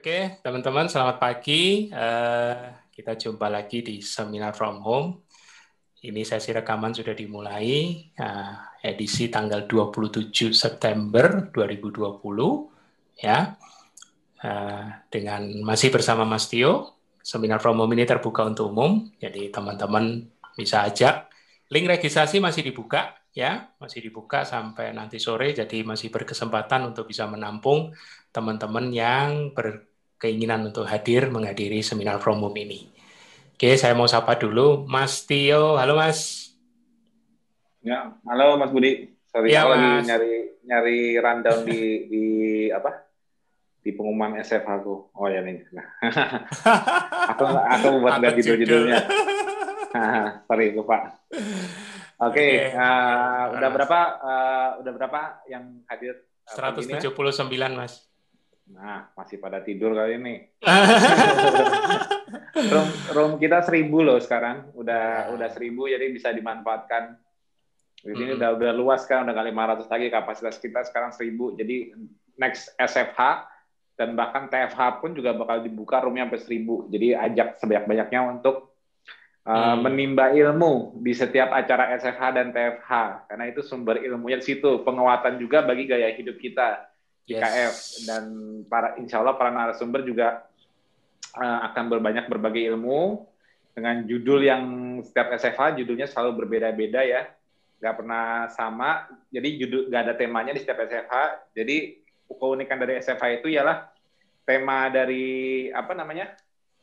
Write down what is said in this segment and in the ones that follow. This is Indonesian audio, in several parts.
Oke, teman-teman, selamat pagi. Uh, kita jumpa lagi di seminar from home. Ini sesi rekaman sudah dimulai, uh, edisi tanggal 27 September 2020, ya. Uh, dengan masih bersama Mas Tio. Seminar from home ini terbuka untuk umum, jadi teman-teman bisa ajak. Link registrasi masih dibuka, ya, masih dibuka sampai nanti sore, jadi masih berkesempatan untuk bisa menampung teman-teman yang berkeinginan untuk hadir menghadiri seminar from home ini. Oke, saya mau sapa dulu Mas Tio. Halo Mas. Ya, halo Mas Budi. Sorry, ya, lagi nyari nyari rundown di di apa? Di pengumuman SF aku. Oh ya nih. Nah. aku aku buat ganti judul-judulnya. Sorry, lupa. Oke, okay, okay. uh, udah berapa uh, udah berapa yang hadir? Uh, 179, Mas. Nah, masih pada tidur kali ini. room, room kita seribu loh sekarang, udah udah seribu jadi bisa dimanfaatkan. Di sini mm-hmm. udah udah luas kan, udah kali 500 lagi kapasitas kita sekarang seribu. Jadi next SFH dan bahkan TFH pun juga bakal dibuka roomnya sampai seribu. Jadi ajak sebanyak-banyaknya untuk uh, hmm. menimba ilmu di setiap acara SFH dan TFH karena itu sumber ilmunya di situ penguatan juga bagi gaya hidup kita IKF yes. dan para insya Allah para narasumber juga uh, akan berbanyak berbagai ilmu dengan judul yang setiap SFH judulnya selalu berbeda-beda ya nggak pernah sama jadi judul nggak ada temanya di setiap SFH jadi keunikan dari SFH itu ialah tema dari apa namanya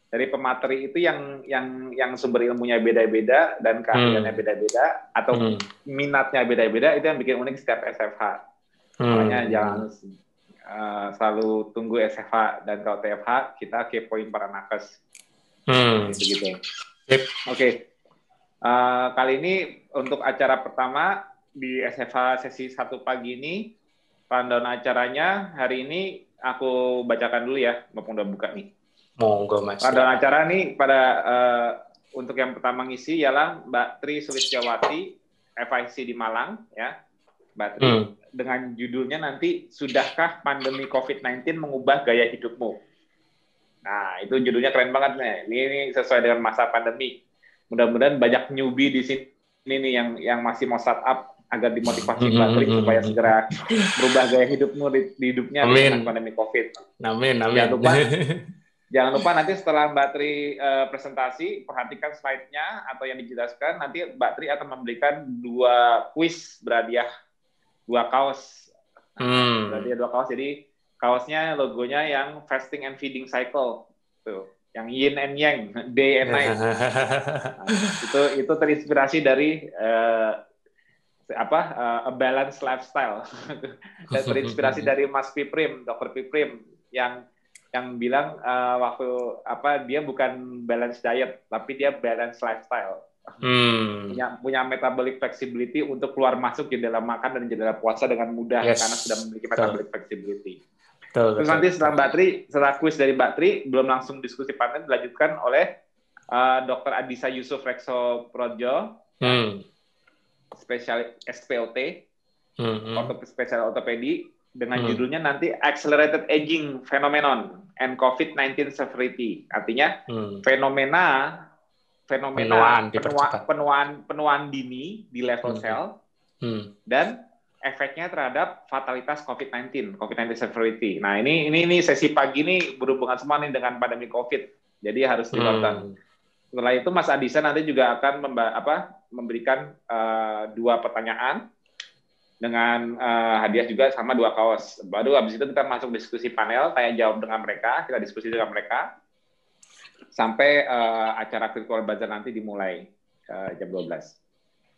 dari pemateri itu yang yang yang sumber ilmunya beda-beda dan keahliannya hmm. beda-beda atau hmm. minatnya beda-beda itu yang bikin unik setiap SFH hmm. makanya jangan uh, selalu tunggu SFH dan kalau TFH kita kepoin para nakes. Hmm. Gitu. Yep. Oke. Okay. Uh, eh, kali ini untuk acara pertama di SFH sesi satu pagi ini rundown acaranya hari ini aku bacakan dulu ya, maupun udah buka nih. Monggo Mas. Rundown acara nih pada uh, untuk yang pertama ngisi ialah Mbak Tri Sulistiyawati, FIC di Malang ya. Mbak Tri. Hmm dengan judulnya nanti sudahkah pandemi COVID-19 mengubah gaya hidupmu? Nah, itu judulnya keren banget nih. Ini, ini sesuai dengan masa pandemi. Mudah-mudahan banyak newbie di sini nih yang yang masih mau startup agar dimotivasi Mbak Tri supaya segera berubah gaya hidupmu di, di hidupnya dengan pandemi COVID. Amin, amin. Jangan lupa, jangan lupa nanti setelah Mbak Tri uh, presentasi, perhatikan slide-nya atau yang dijelaskan. Nanti Mbak Tri akan memberikan dua quiz berhadiah dua kaos. Hmm. Berarti dua kaos. Jadi kaosnya logonya yang fasting and feeding cycle. Tuh, yang yin and yang, day and night. nah, itu itu terinspirasi dari uh, apa uh, a balanced lifestyle. Dan terinspirasi dari Mas Piprim, Dr. Piprim yang yang bilang uh, waktu apa dia bukan balance diet tapi dia balance lifestyle hmm. punya punya metabolic flexibility untuk keluar masuk jendela makan dan jendela puasa dengan mudah yes. karena sudah memiliki metabolic flexibility. Betul, Terus betul, nanti setelah Mbak Tri, setelah kuis dari Mbak Tri, belum langsung diskusi panel dilanjutkan oleh uh, Dr. Adisa Yusuf Rekso Projo, hmm. spesial SPOT, hmm. hmm. spesial ortopedi, dengan hmm. judulnya nanti Accelerated Aging Phenomenon and COVID-19 Severity. Artinya hmm. fenomena fenomena penuaan, penuaan penuaan dini di level hmm. sel hmm. dan efeknya terhadap fatalitas COVID-19, COVID-19 severity. Nah ini ini ini sesi pagi ini berhubungan semua nih dengan pandemi COVID, jadi harus ditonton. Hmm. Setelah itu Mas Adisa nanti juga akan memba apa, memberikan uh, dua pertanyaan dengan uh, hadiah juga sama dua kaos. Baru habis itu kita masuk diskusi panel, tanya jawab dengan mereka, kita diskusi dengan mereka sampai uh, acara virtual bazar nanti dimulai uh, jam 12.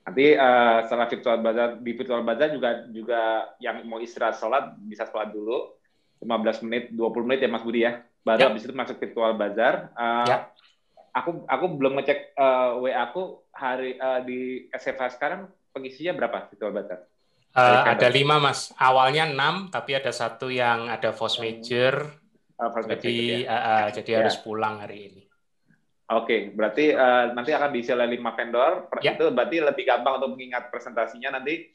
Nanti uh, setelah virtual bazar di virtual bazar juga juga yang mau istirahat sholat bisa sholat dulu 15 menit 20 menit ya Mas Budi ya. Baru ya. habis itu masuk virtual bazar. Uh, ya. Aku aku belum ngecek uh, WA aku hari uh, di SFH sekarang pengisinya berapa virtual bazar? Uh, ada lima mas. Awalnya enam, tapi ada satu yang ada force major. Uh, force jadi major, ya. uh, uh, jadi ya. harus pulang hari ini. Oke, berarti uh, nanti akan diisi oleh lima vendor. Ya. Itu berarti lebih gampang untuk mengingat presentasinya nanti.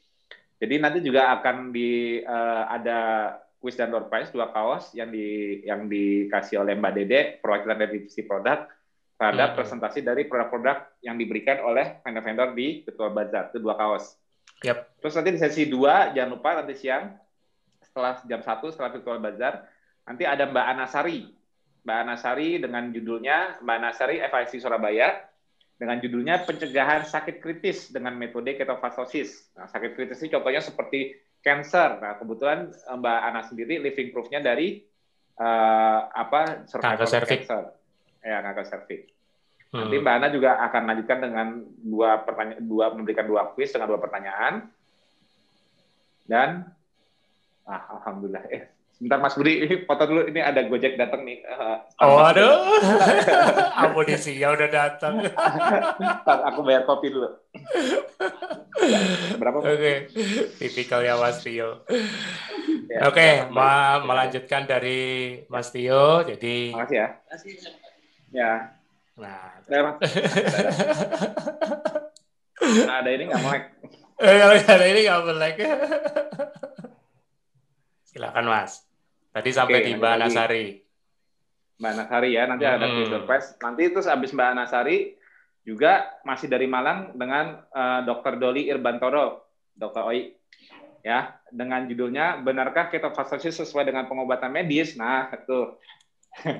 Jadi nanti juga akan di uh, ada kuis dan door prize dua kaos yang di yang dikasih oleh Mbak Dede perwakilan dari divisi produk terhadap hmm. presentasi dari produk-produk yang diberikan oleh vendor-vendor di Virtual Bazar itu dua kaos. Yep. Terus nanti di sesi dua jangan lupa nanti siang setelah jam satu setelah Virtual Bazar nanti ada Mbak Anasari. Mbak Anasari dengan judulnya Mbak Anasari FIC Surabaya dengan judulnya pencegahan sakit kritis dengan metode ketofastosis. Nah, sakit kritis ini contohnya seperti cancer. Nah, kebetulan eh, Mbak Ana sendiri living proof-nya dari uh, apa survival cancer. Ya, kanker cervix. Hmm. Nanti Mbak Ana juga akan lanjutkan dengan dua pertanyaan, dua memberikan dua quiz dengan dua pertanyaan. Dan ah, alhamdulillah eh Sebentar Mas Budi, ini foto dulu. Ini ada Gojek datang nih. Uh, oh, aduh. Amunisi ya udah datang. aku bayar kopi dulu. Berapa? Oke, okay. tipikal ya Mas Tio. Ya, Oke, okay, ma melanjutkan dari Mas Tio. Jadi. Makasih ya. Ya. Nah, nah, nah ada ini nggak melek. Eh, kalau ada ini nggak melek. Silakan Mas. Tadi sampai Oke, di Mbak Nasari. Mbak Nasari ya, nanti hmm. ada surprise. Nanti terus habis Mbak Nasari juga masih dari Malang dengan uh, eh, Dr. Doli Irbantoro, Dr. Oi. Ya, dengan judulnya benarkah ketofastosis sesuai dengan pengobatan medis? Nah, itu.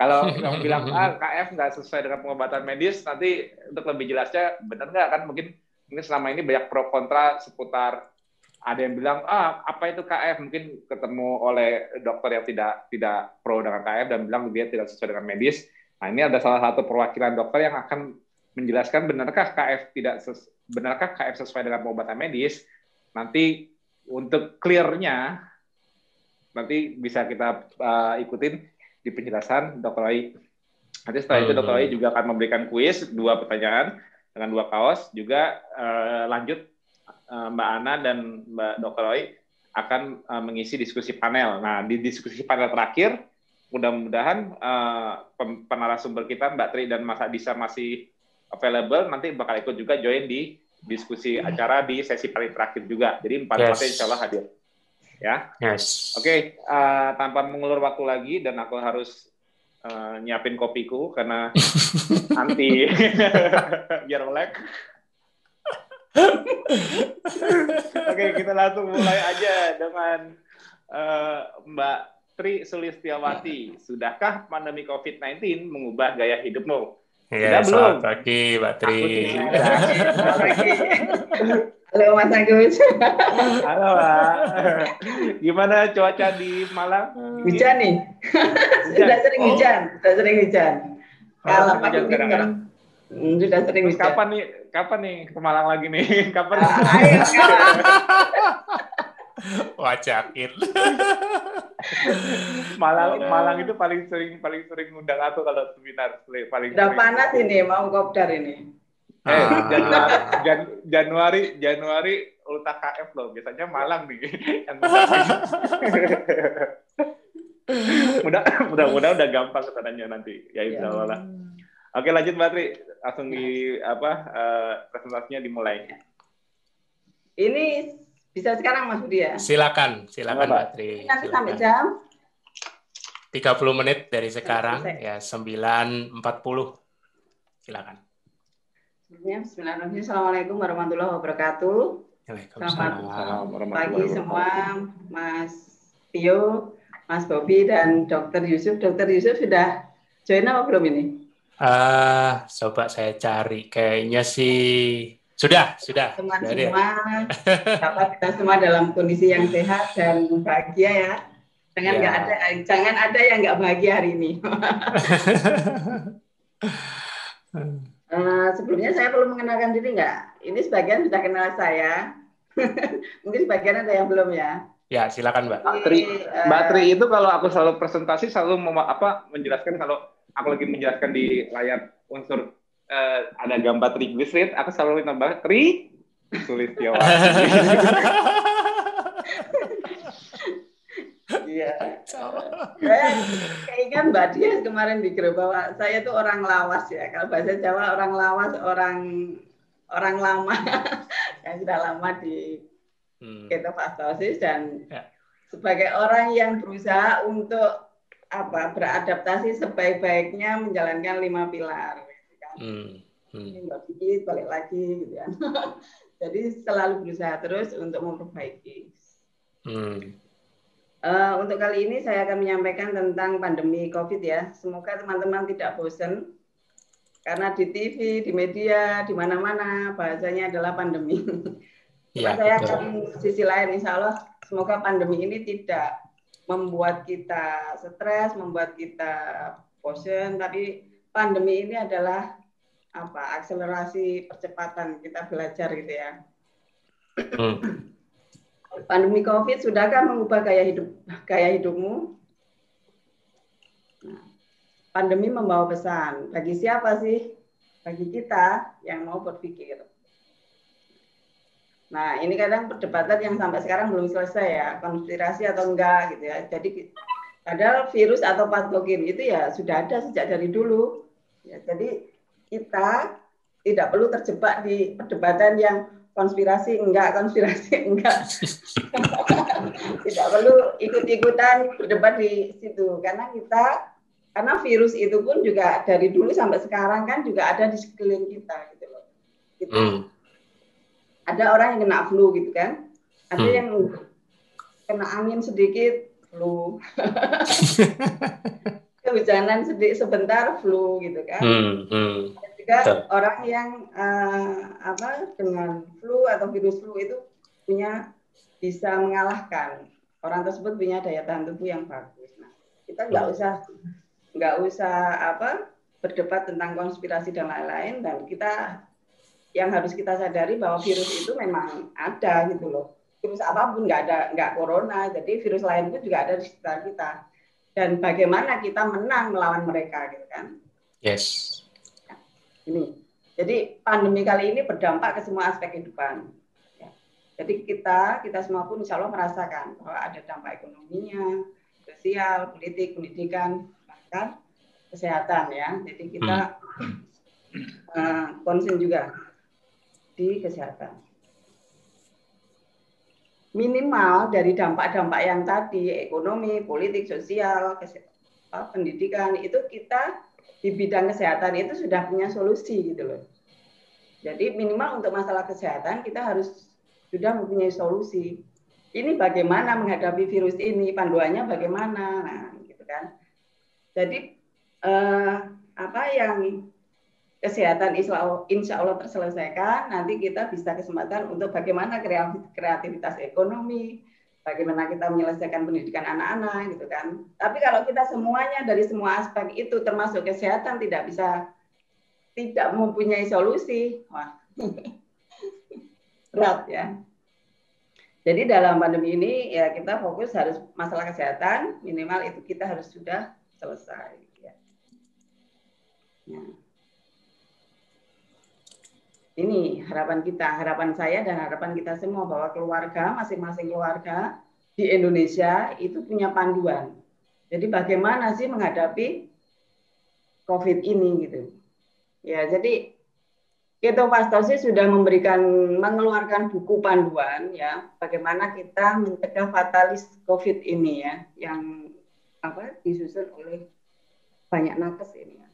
Kalau kamu bilang ah, KF nggak sesuai dengan pengobatan medis, nanti untuk lebih jelasnya benar nggak kan mungkin ini selama ini banyak pro kontra seputar ada yang bilang ah apa itu KF mungkin ketemu oleh dokter yang tidak tidak pro dengan KF dan bilang dia tidak sesuai dengan medis. Nah ini ada salah satu perwakilan dokter yang akan menjelaskan benarkah KF tidak ses, benarkah KF sesuai dengan pengobatan medis. Nanti untuk clearnya nanti bisa kita uh, ikutin di penjelasan dokter Ai. Nanti setelah itu dokter Ai hmm. juga akan memberikan kuis dua pertanyaan dengan dua kaos juga uh, lanjut Mbak Ana dan Mbak Dr. Roy akan uh, mengisi diskusi panel. Nah, di diskusi panel terakhir, mudah-mudahan uh, penarasumber kita Mbak Tri dan Mas Adisa masih available, nanti bakal ikut juga join di diskusi acara di sesi paling terakhir juga. Jadi empat yes. insya Allah hadir. Ya. Yes. Oke, okay, uh, tanpa mengulur waktu lagi dan aku harus uh, nyiapin kopiku karena anti biar melek. Oke, kita langsung mulai aja dengan uh, Mbak Tri Sulistiawati. Sudahkah pandemi COVID-19 mengubah gaya hidupmu? Ya, Sudah belum? pagi, Mbak Tri. Halo Mas Agus. Halo Mbak. Gimana cuaca di Malang? Hujan nih. Sudah sering hujan, sudah sering hujan. Kalau pagi kan sudah sering Terus kapan nih? Kapan nih ke Malang lagi nih? Kapan? Ah, ayo, Wajakin. Malang Malang itu paling sering paling sering ngundang aku kalau seminar paling Udah sering. panas ini mau kopdar ini. Eh, ah. Januari, Jan, Januari Januari ulta KF loh. Biasanya Malang nih mudah mudah mudah udah gampang ke sananya nanti ya insya Allah. Ya. Oke lanjut Mbak Tri, langsung di apa uh, presentasinya dimulai. Ini bisa sekarang Mas Budi ya? Silakan, silakan Mbak Tri. Nanti sampai jam 30 menit dari sekarang ya 9.40. Silakan. Sebelumnya Bismillahirrahmanirrahim. Assalamualaikum warahmatullahi wabarakatuh. Selamat pagi semua, Mas Tio, Mas Bobi dan Dokter Yusuf. Dokter Yusuf sudah join apa belum ini? Uh, coba saya cari. Kayaknya sih sudah, sudah. Teman semua, dapat kita semua dalam kondisi yang sehat dan bahagia ya. Jangan ya. nggak ya. ada, jangan ada yang nggak bahagia hari ini. uh, sebelumnya saya perlu mengenalkan diri nggak? Ini sebagian sudah kenal saya. Mungkin sebagian ada yang belum ya. Ya, silakan Mbak. Mbak Tri, Mbak Tri itu kalau aku selalu presentasi selalu mau apa menjelaskan kalau aku lagi menjelaskan di layar unsur uh, ada gambar triglyceride, aku selalu minta banget tri tulis Iya. Saya keingat Mbak Dia kemarin di grup bahwa saya tuh orang lawas ya. Kalau bahasa Jawa orang lawas, orang orang lama yang sudah lama di hmm. ketofastosis dan ya. sebagai orang yang berusaha untuk apa beradaptasi sebaik-baiknya menjalankan lima pilar. Gitu kan. hmm. Hmm. dikit balik lagi gitu kan. Jadi selalu berusaha terus untuk memperbaiki. Hmm. Uh, untuk kali ini saya akan menyampaikan tentang pandemi COVID ya. Semoga teman-teman tidak bosan karena di TV, di media, di mana-mana bahasanya adalah pandemi. Ya, saya akan sisi lain, insya Allah semoga pandemi ini tidak membuat kita stres, membuat kita bosan, tapi pandemi ini adalah apa akselerasi percepatan kita belajar gitu ya. Hmm. Pandemi COVID sudahkah mengubah gaya hidup gaya hidupmu? Nah, pandemi membawa pesan bagi siapa sih? Bagi kita yang mau berpikir. Nah, ini kadang perdebatan yang sampai sekarang belum selesai ya, konspirasi atau enggak gitu ya. Jadi padahal virus atau patogen itu ya sudah ada sejak dari dulu. Ya, jadi kita tidak perlu terjebak di perdebatan yang konspirasi enggak, konspirasi enggak. tidak perlu ikut-ikutan berdebat di situ karena kita karena virus itu pun juga dari dulu sampai sekarang kan juga ada di sekeliling kita gitu loh. Gitu. Hmm ada orang yang kena flu gitu kan ada hmm. yang kena angin sedikit flu kehujanan sedikit sebentar flu gitu kan hmm. Hmm. juga Betul. orang yang uh, apa dengan flu atau virus flu itu punya bisa mengalahkan orang tersebut punya daya tahan tubuh yang bagus nah kita nggak hmm. usah nggak usah apa berdebat tentang konspirasi dan lain-lain dan kita yang harus kita sadari bahwa virus itu memang ada gitu loh. Virus apa pun nggak ada nggak corona, jadi virus lain pun juga ada di sekitar kita. Dan bagaimana kita menang melawan mereka gitu kan? Yes. Ini. Jadi pandemi kali ini berdampak ke semua aspek kehidupan. Ya. Jadi kita kita semua pun insya Allah merasakan bahwa ada dampak ekonominya, sosial, politik, pendidikan, bahkan kesehatan ya. Jadi kita hmm. uh, konsen juga di kesehatan. Minimal dari dampak-dampak yang tadi, ekonomi, politik, sosial, pendidikan, itu kita di bidang kesehatan itu sudah punya solusi gitu loh. Jadi minimal untuk masalah kesehatan kita harus sudah mempunyai solusi. Ini bagaimana menghadapi virus ini, panduannya bagaimana, nah gitu kan. Jadi eh, apa yang kesehatan insya Allah terselesaikan, nanti kita bisa kesempatan untuk bagaimana kreativitas ekonomi, bagaimana kita menyelesaikan pendidikan anak-anak gitu kan. Tapi kalau kita semuanya dari semua aspek itu termasuk kesehatan tidak bisa tidak mempunyai solusi, wah berat ya. Jadi dalam pandemi ini ya kita fokus harus masalah kesehatan minimal itu kita harus sudah selesai. Ya. Nah ini harapan kita, harapan saya dan harapan kita semua bahwa keluarga, masing-masing keluarga di Indonesia itu punya panduan. Jadi bagaimana sih menghadapi COVID ini gitu. Ya, jadi Keto Pastosi sudah memberikan mengeluarkan buku panduan ya bagaimana kita mencegah fatalis COVID ini ya yang apa disusun oleh banyak nakes ini ya.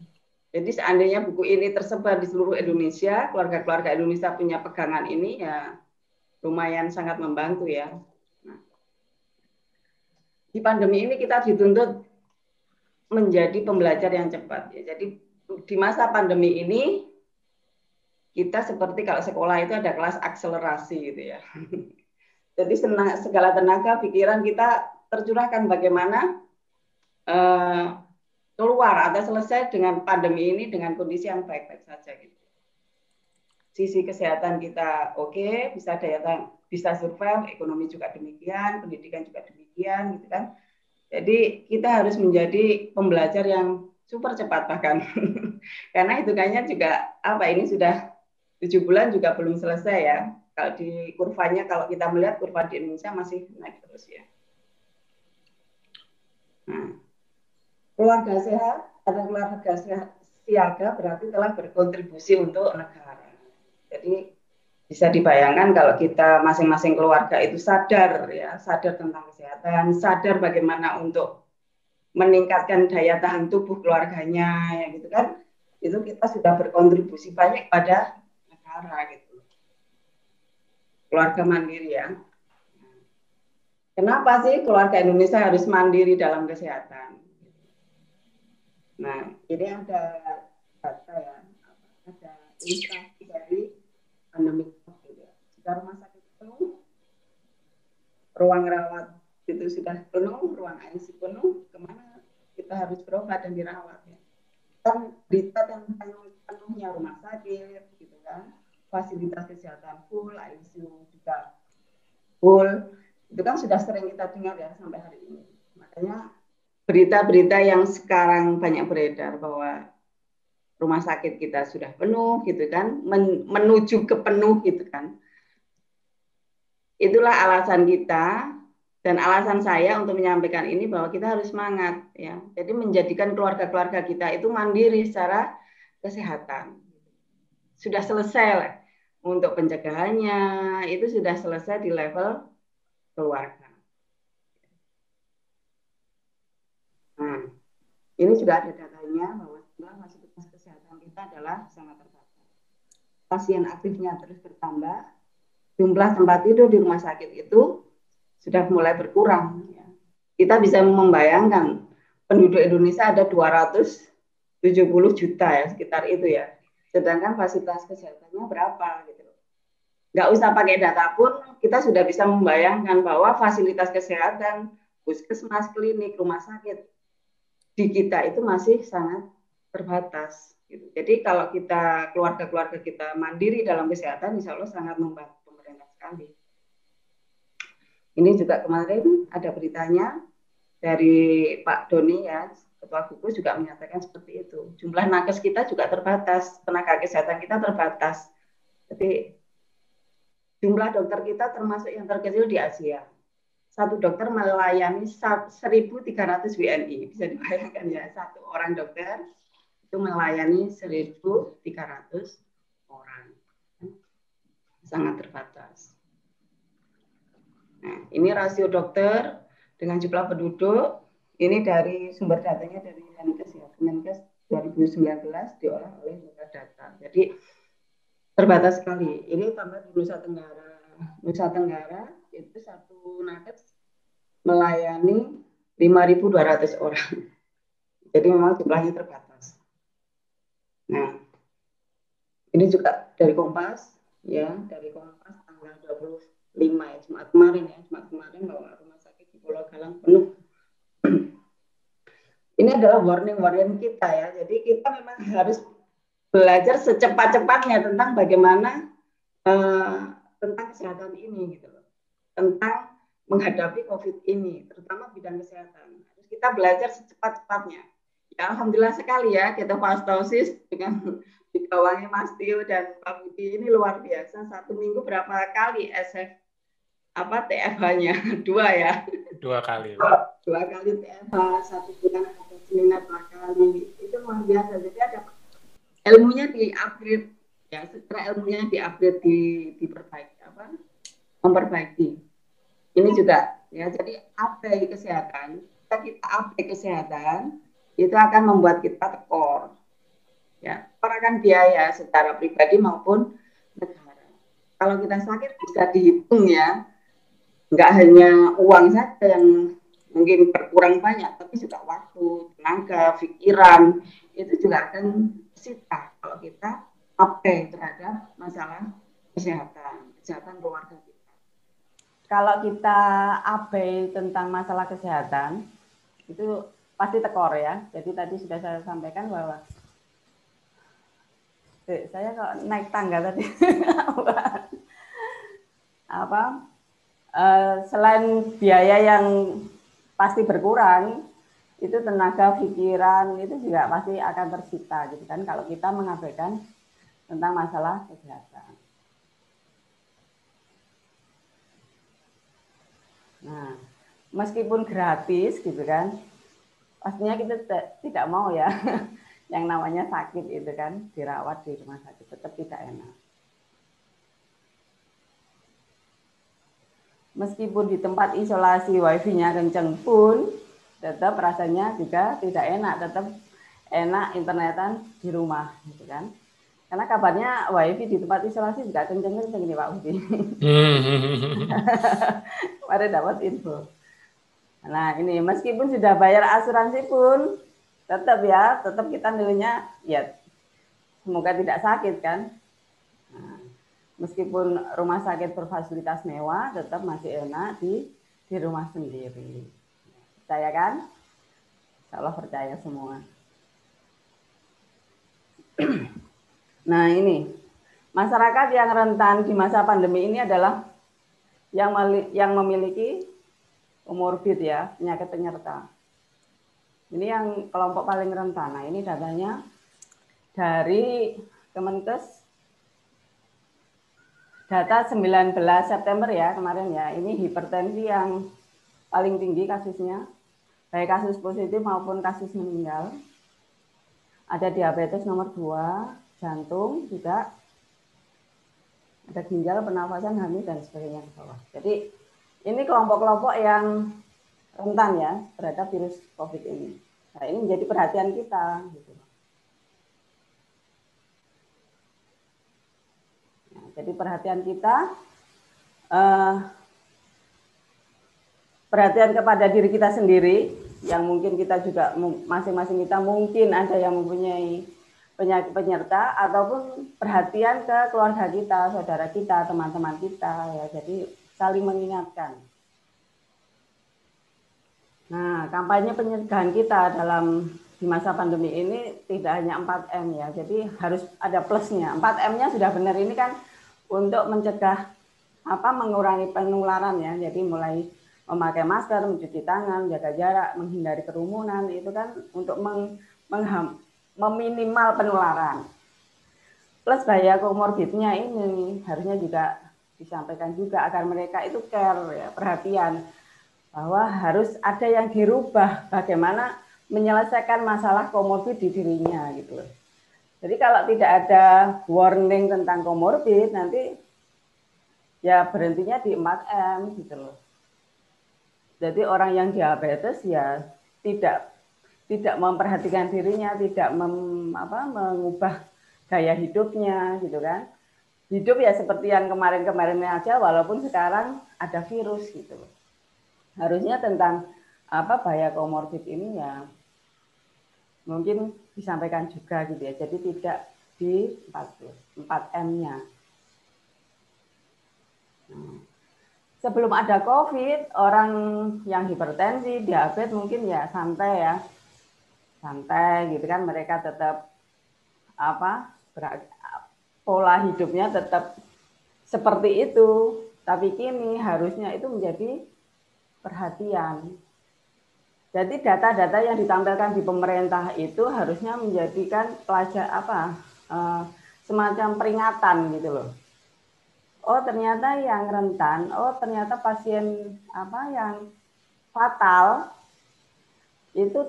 Jadi seandainya buku ini tersebar di seluruh Indonesia, keluarga-keluarga Indonesia punya pegangan ini ya lumayan sangat membantu ya. Nah, di pandemi ini kita dituntut menjadi pembelajar yang cepat ya. Jadi di masa pandemi ini kita seperti kalau sekolah itu ada kelas akselerasi gitu ya. Jadi segala tenaga pikiran kita tercurahkan bagaimana uh, keluar atau selesai dengan pandemi ini dengan kondisi yang baik-baik saja gitu. Sisi kesehatan kita oke, okay, bisa daya tahan, bisa survive, ekonomi juga demikian, pendidikan juga demikian gitu kan. Jadi kita harus menjadi pembelajar yang super cepat bahkan. Karena itu kayaknya juga apa ini sudah tujuh bulan juga belum selesai ya. Kalau di kurvanya kalau kita melihat kurva di Indonesia masih naik terus ya. Nah, Keluarga sehat atau keluarga sehat siaga berarti telah berkontribusi untuk negara. Jadi bisa dibayangkan kalau kita masing-masing keluarga itu sadar ya, sadar tentang kesehatan, sadar bagaimana untuk meningkatkan daya tahan tubuh keluarganya ya gitu kan. Itu kita sudah berkontribusi banyak pada negara gitu. Keluarga mandiri ya. Kenapa sih keluarga Indonesia harus mandiri dalam kesehatan? Nah, ini ada data ya, ada ilustrasi dari pandemi COVID. Ya. Jika rumah sakit penuh, ruang rawat itu sudah penuh, ruang ICU penuh, ke mana kita harus berobat dan dirawat ya. Kan berita tentang penuhnya rumah sakit, gitu kan, fasilitas kesehatan full, ICU juga full, itu kan sudah sering kita dengar ya sampai hari ini. Makanya berita-berita yang sekarang banyak beredar bahwa rumah sakit kita sudah penuh gitu kan, men menuju ke penuh gitu kan. Itulah alasan kita dan alasan saya untuk menyampaikan ini bahwa kita harus semangat ya. Jadi menjadikan keluarga-keluarga kita itu mandiri secara kesehatan. Sudah selesai untuk pencegahannya, itu sudah selesai di level keluarga. Nah, ini juga ada datanya bahwa fasilitas kesehatan kita adalah sangat terbatas. Pasien aktifnya terus bertambah, jumlah tempat tidur di rumah sakit itu sudah mulai berkurang. Ya. Kita bisa membayangkan penduduk Indonesia ada 270 juta ya sekitar itu ya. Sedangkan fasilitas kesehatannya berapa gitu Nggak usah pakai data pun kita sudah bisa membayangkan bahwa fasilitas kesehatan, puskesmas, klinik, rumah sakit di kita itu masih sangat terbatas. Gitu. Jadi kalau kita keluarga-keluarga kita mandiri dalam kesehatan, insya Allah sangat membantu pemerintah sekali. Ini juga kemarin ada beritanya dari Pak Doni ya, Ketua Gugus juga menyatakan seperti itu. Jumlah nakes kita juga terbatas, tenaga kesehatan kita terbatas. Jadi jumlah dokter kita termasuk yang terkecil di Asia satu dokter melayani 1.300 WNI. Bisa dibayangkan ya, satu orang dokter itu melayani 1.300 orang. Sangat terbatas. Nah, ini rasio dokter dengan jumlah penduduk. Ini dari sumber datanya dari Menkes ya. Menkes 2019 diolah oleh Data. Jadi terbatas sekali. Ini tambah di Nusa Tenggara. Nusa Tenggara itu satu nakes melayani 5.200 orang. Jadi memang jumlahnya terbatas. Nah, ini juga dari Kompas, ya, dari Kompas tanggal 25 ya, Jumat kemarin ya, Jumat kemarin bahwa rumah sakit di Pulau Galang penuh. ini adalah warning-warning kita ya, jadi kita memang harus belajar secepat-cepatnya tentang bagaimana uh, tentang kesehatan ini gitu tentang menghadapi COVID ini, terutama bidang kesehatan. Harus kita belajar secepat-cepatnya. Ya, Alhamdulillah sekali ya, kita pastosis dengan dikawangi Mas Tio dan Pak Budi ini luar biasa. Satu minggu berapa kali SF apa TFH-nya? Dua ya. Dua kali. Dua kali TFH, satu bulan ada seminar dua kali. Itu luar biasa. Jadi ada ilmunya di-upgrade ya, secara ilmunya di-upgrade di diperbaiki apa? memperbaiki ini juga ya. Jadi abai kesehatan kita kita abai kesehatan itu akan membuat kita tekor ya. Kan biaya secara pribadi maupun negara. Kalau kita sakit bisa dihitung ya. Nggak hanya uang saja yang mungkin berkurang banyak tapi juga waktu tenaga pikiran itu juga akan sita kalau kita abai terhadap masalah kesehatan kesehatan keluarga kalau kita abai tentang masalah kesehatan itu pasti tekor ya. Jadi tadi sudah saya sampaikan bahwa eh, saya kok naik tangga tadi apa uh, selain biaya yang pasti berkurang itu tenaga pikiran itu juga pasti akan tersita gitu kan kalau kita mengabaikan tentang masalah kesehatan. Nah, meskipun gratis gitu kan, pastinya kita tidak mau ya yang namanya sakit itu kan dirawat di rumah sakit tetap tidak enak. Meskipun di tempat isolasi wifi-nya kenceng pun tetap rasanya juga tidak enak, tetap enak internetan di rumah gitu kan. Karena kabarnya wifi di tempat isolasi juga kenceng-kenceng ini Pak Budi. Kemarin dapat info. Nah ini meskipun sudah bayar asuransi pun tetap ya, tetap kita nilainya ya semoga tidak sakit kan. Nah, meskipun rumah sakit berfasilitas mewah, tetap masih enak di di rumah sendiri. Percaya kan? Insya percaya semua. nah ini, masyarakat yang rentan di masa pandemi ini adalah yang yang memiliki komorbid ya, penyakit penyerta. Ini yang kelompok paling rentan. Nah ini datanya dari Kemenkes data 19 September ya kemarin ya, ini hipertensi yang paling tinggi kasusnya, baik kasus positif maupun kasus meninggal. Ada diabetes nomor 2, jantung juga, ada ginjal, pernafasan, hamil, dan sebagainya ke bawah. Jadi ini kelompok-kelompok yang rentan ya terhadap virus COVID ini. Nah ini menjadi perhatian kita. Gitu. Jadi perhatian kita, uh, perhatian kepada diri kita sendiri, yang mungkin kita juga masing-masing kita mungkin ada yang mempunyai penyerta ataupun perhatian ke keluarga kita, saudara kita, teman-teman kita ya. Jadi saling mengingatkan. Nah, kampanye pencegahan kita dalam di masa pandemi ini tidak hanya 4M ya. Jadi harus ada plusnya. 4M-nya sudah benar ini kan untuk mencegah apa mengurangi penularan ya. Jadi mulai memakai masker, mencuci tangan, jaga jarak, menghindari kerumunan itu kan untuk meng, mengham, meminimal penularan. Plus bahaya komorbidnya ini harusnya juga disampaikan juga agar mereka itu care ya, perhatian bahwa harus ada yang dirubah bagaimana menyelesaikan masalah komorbid di dirinya gitu jadi kalau tidak ada warning tentang komorbid nanti ya berhentinya di 4M gitu loh. Jadi orang yang diabetes ya tidak tidak memperhatikan dirinya, tidak mem, apa, mengubah gaya hidupnya gitu kan. Hidup ya seperti yang kemarin-kemarin aja walaupun sekarang ada virus gitu. Harusnya tentang apa bahaya komorbid ini ya mungkin disampaikan juga gitu ya. Jadi tidak di 4, 4M-nya. Nah, sebelum ada COVID, orang yang hipertensi, diabetes mungkin ya santai ya. Santai gitu kan mereka tetap apa? pola hidupnya tetap seperti itu. Tapi kini harusnya itu menjadi perhatian jadi data-data yang ditampilkan di pemerintah itu harusnya menjadikan pelajar apa uh, semacam peringatan gitu loh. Oh ternyata yang rentan, oh ternyata pasien apa yang fatal itu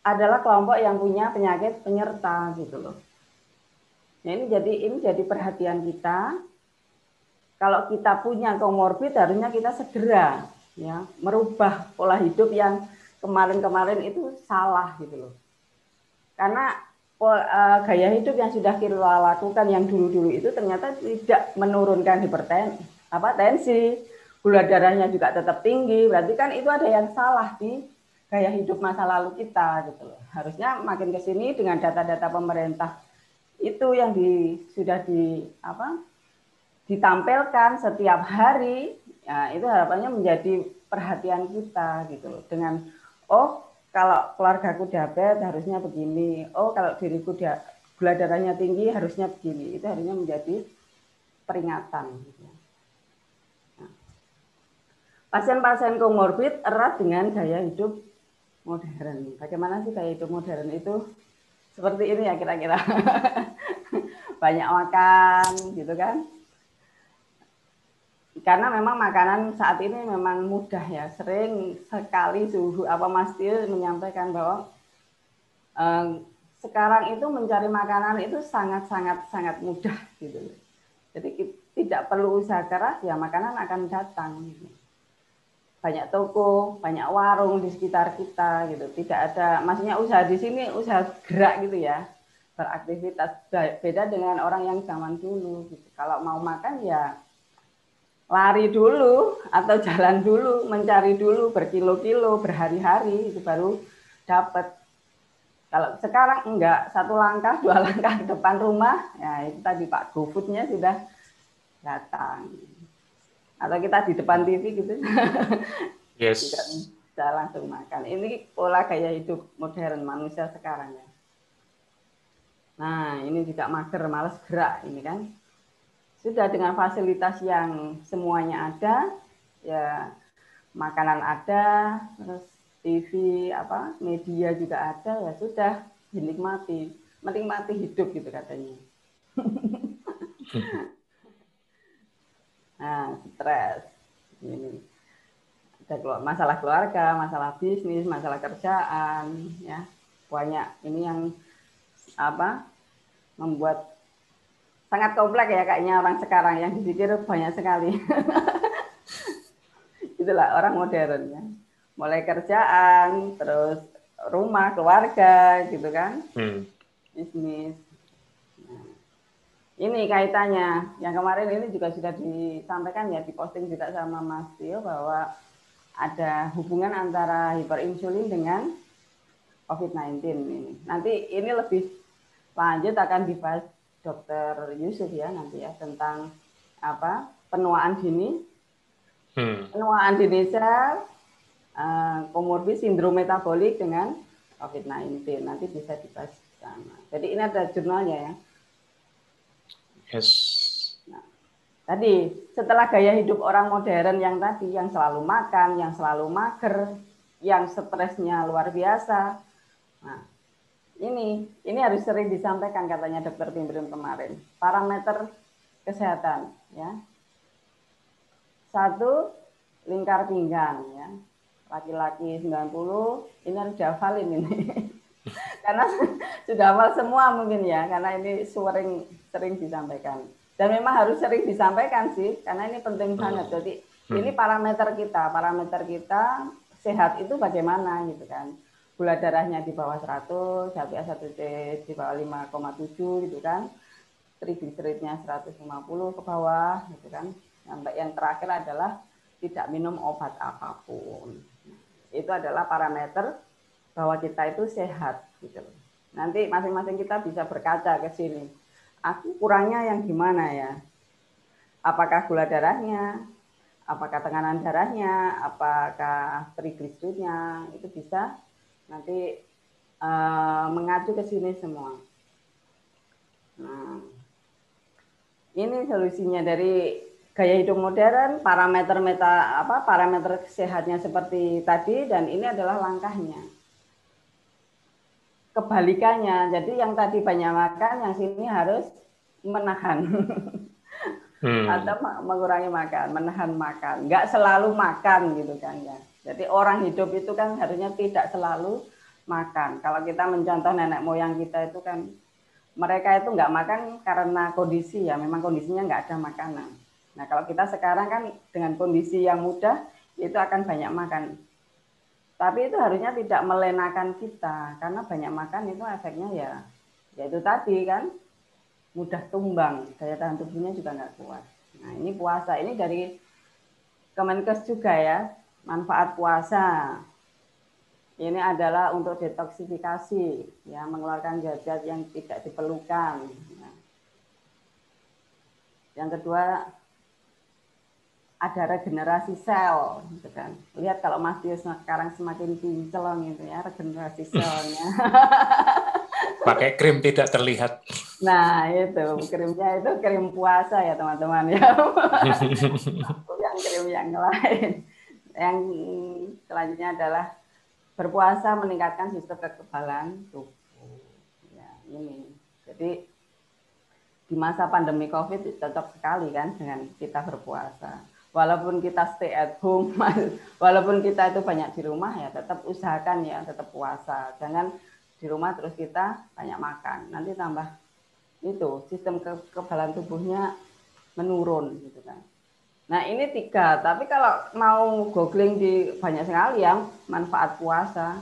adalah kelompok yang punya penyakit penyerta gitu loh. Nah, ini jadi ini jadi perhatian kita. Kalau kita punya komorbid harusnya kita segera ya merubah pola hidup yang kemarin-kemarin itu salah gitu loh. Karena uh, gaya hidup yang sudah kita lakukan yang dulu-dulu itu ternyata tidak menurunkan hipertensi, apa tensi, gula darahnya juga tetap tinggi. Berarti kan itu ada yang salah di gaya hidup masa lalu kita gitu loh. Harusnya makin ke sini dengan data-data pemerintah itu yang di, sudah di apa ditampilkan setiap hari ya itu harapannya menjadi perhatian kita gitu loh dengan oh kalau keluargaku diabetes harusnya begini, oh kalau diriku dia, gula darahnya tinggi harusnya begini, itu harusnya menjadi peringatan. Gitu. Nah, pasien-pasien komorbid erat dengan gaya hidup modern. Bagaimana sih gaya hidup modern itu? Seperti ini ya kira-kira. Banyak makan gitu kan karena memang makanan saat ini memang mudah ya sering sekali suhu apa Mas menyampaikan bahwa eh, sekarang itu mencari makanan itu sangat sangat sangat mudah gitu jadi tidak perlu usaha keras ya makanan akan datang gitu. Banyak toko, banyak warung di sekitar kita gitu. Tidak ada, maksudnya usaha di sini usaha gerak gitu ya, beraktivitas. Beda dengan orang yang zaman dulu. Gitu. Kalau mau makan ya lari dulu atau jalan dulu, mencari dulu berkilo-kilo, berhari-hari itu baru dapat. Kalau sekarang enggak, satu langkah, dua langkah ke depan rumah, ya itu tadi Pak GoFoodnya sudah datang atau kita di depan TV gitu. Yes. Tidak bisa langsung makan. Ini pola gaya hidup modern manusia sekarang ya. Nah ini juga mager males gerak ini kan. Sudah dengan fasilitas yang semuanya ada ya makanan ada terus TV apa media juga ada ya sudah dinikmati. Menikmati hidup gitu katanya Nah, stres. Ini ada masalah keluarga, masalah bisnis, masalah kerjaan, ya banyak ini yang apa membuat sangat kompleks ya kayaknya orang sekarang yang dipikir banyak sekali. Itulah orang modern ya. Mulai kerjaan, terus rumah, keluarga, gitu kan, hmm. bisnis, ini kaitannya. Yang kemarin ini juga sudah disampaikan ya, diposting juga sama Mas Tio bahwa ada hubungan antara hiperinsulin dengan COVID-19 ini. Nanti ini lebih lanjut akan dibahas Dokter Yusuf ya nanti ya tentang apa penuaan dini, hmm. penuaan dini sel, uh, komorbid sindrom metabolik dengan COVID-19 nanti bisa dibahas sama. Jadi ini ada jurnalnya ya. Yes. Nah, tadi setelah gaya hidup orang modern yang tadi yang selalu makan, yang selalu mager, yang stresnya luar biasa. Nah, ini ini harus sering disampaikan katanya dokter Pimpin kemarin. Parameter kesehatan ya. Satu lingkar pinggang ya. Laki-laki 90 ini harus dihafalin ini. karena sudah hafal semua mungkin ya karena ini sering sering disampaikan. Dan memang harus sering disampaikan sih karena ini penting banget. Jadi hmm. ini parameter kita parameter kita sehat itu bagaimana gitu kan. Gula darahnya di bawah 100 HbA1c di bawah 5,7 gitu kan. Triglyceridnya 150 ke bawah gitu kan. Sampai yang terakhir adalah tidak minum obat apa pun. Itu adalah parameter bahwa kita itu sehat gitu. Nanti masing-masing kita bisa berkaca ke sini aku kurangnya yang gimana ya? Apakah gula darahnya, apakah tekanan darahnya, apakah trigliseridnya, itu bisa nanti uh, mengacu ke sini semua. Nah, ini solusinya dari gaya hidup modern, parameter meta apa parameter sehatnya seperti tadi dan ini adalah langkahnya kebalikannya. Jadi yang tadi banyak makan, yang sini harus menahan hmm. atau mengurangi makan, menahan makan. Nggak selalu makan gitu kan ya. Jadi orang hidup itu kan harusnya tidak selalu makan. Kalau kita mencontoh nenek moyang kita itu kan mereka itu nggak makan karena kondisi ya, memang kondisinya nggak ada makanan. Nah kalau kita sekarang kan dengan kondisi yang mudah itu akan banyak makan. Tapi itu harusnya tidak melenakan kita karena banyak makan itu efeknya ya ya itu tadi kan mudah tumbang daya tahan tubuhnya juga nggak kuat. Nah ini puasa ini dari Kemenkes juga ya manfaat puasa ini adalah untuk detoksifikasi ya mengeluarkan zat-zat yang tidak diperlukan. Yang kedua ada regenerasi sel gitu kan. Lihat kalau Mas Tio sekarang semakin kinclong gitu ya regenerasi selnya. Pakai krim tidak terlihat. Nah, itu krimnya itu krim puasa ya teman-teman ya. yang krim yang lain. Yang selanjutnya adalah berpuasa meningkatkan sistem kekebalan tubuh. Ya, ini. Jadi di masa pandemi Covid cocok sekali kan dengan kita berpuasa walaupun kita stay at home, walaupun kita itu banyak di rumah ya tetap usahakan ya tetap puasa. Jangan di rumah terus kita banyak makan. Nanti tambah itu sistem kekebalan tubuhnya menurun gitu kan. Nah ini tiga, tapi kalau mau googling di banyak sekali yang manfaat puasa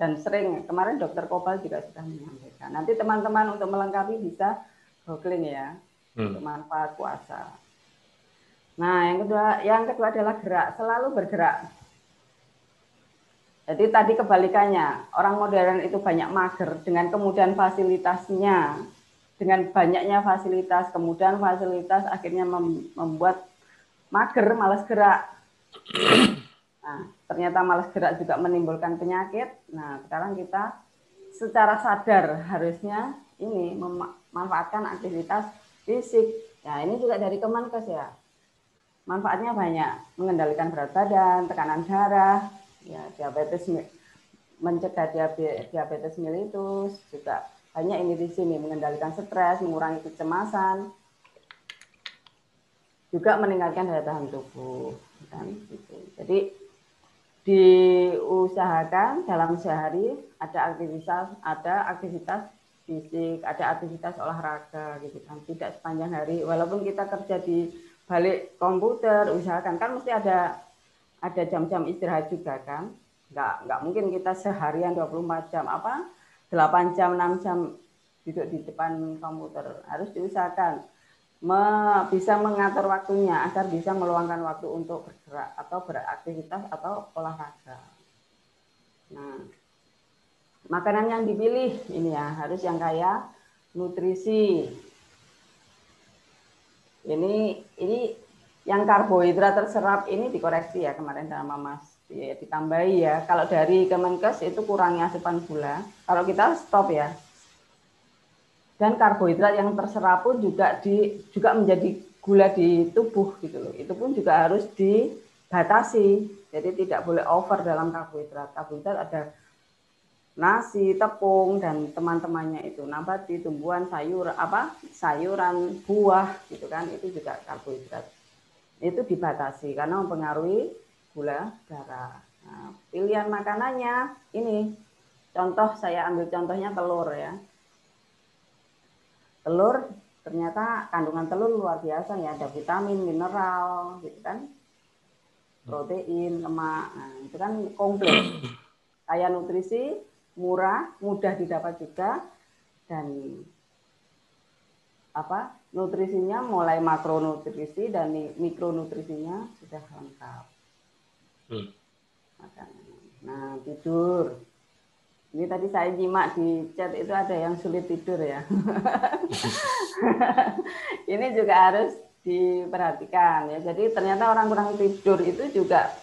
dan sering kemarin dokter Kopal juga sudah menyampaikan. Nanti teman-teman untuk melengkapi bisa googling ya hmm. untuk manfaat puasa. Nah yang kedua, yang kedua adalah gerak, selalu bergerak. Jadi tadi kebalikannya, orang modern itu banyak mager dengan kemudahan fasilitasnya, dengan banyaknya fasilitas, kemudahan fasilitas akhirnya membuat mager, malas gerak. Nah, ternyata malas gerak juga menimbulkan penyakit. Nah, sekarang kita secara sadar harusnya ini memanfaatkan aktivitas fisik. Ya, ini juga dari Kemenkes ya. Manfaatnya banyak, mengendalikan berat badan, tekanan darah, ya diabetes mencegah diabetes mellitus, juga banyak ini di sini mengendalikan stres, mengurangi kecemasan, juga meningkatkan daya tahan tubuh kan gitu. Jadi diusahakan dalam sehari ada aktivitas ada aktivitas fisik, ada aktivitas olahraga gitu kan. Tidak sepanjang hari walaupun kita kerja di balik komputer, usahakan kan mesti ada ada jam-jam istirahat juga kan. Enggak enggak mungkin kita seharian 24 jam apa 8 jam 6 jam duduk di depan komputer. Harus diusahakan me, bisa mengatur waktunya agar bisa meluangkan waktu untuk bergerak atau beraktivitas atau olahraga. Nah, makanan yang dipilih ini ya harus yang kaya nutrisi. Ini ini yang karbohidrat terserap ini dikoreksi ya kemarin sama Mas ya, ditambahi ya. Kalau dari Kemenkes itu kurangnya asupan gula. Kalau kita stop ya dan karbohidrat yang terserap pun juga di juga menjadi gula di tubuh gitu loh. Itu pun juga harus dibatasi. Jadi tidak boleh over dalam karbohidrat. Karbohidrat ada nasi, tepung dan teman-temannya itu nabati, tumbuhan, sayur apa? sayuran, buah gitu kan. Itu juga karbohidrat. Itu dibatasi karena mempengaruhi gula darah. Nah, pilihan makanannya ini contoh saya ambil contohnya telur ya telur ternyata kandungan telur luar biasa ya ada vitamin mineral gitu kan protein lemak nah, itu kan komplit kaya nutrisi murah mudah didapat juga dan apa nutrisinya mulai makronutrisi dan mikronutrisinya sudah lengkap hmm. nah tidur ini tadi saya nyimak di chat itu ada yang sulit tidur ya. ini juga harus diperhatikan ya. Jadi ternyata orang kurang tidur itu juga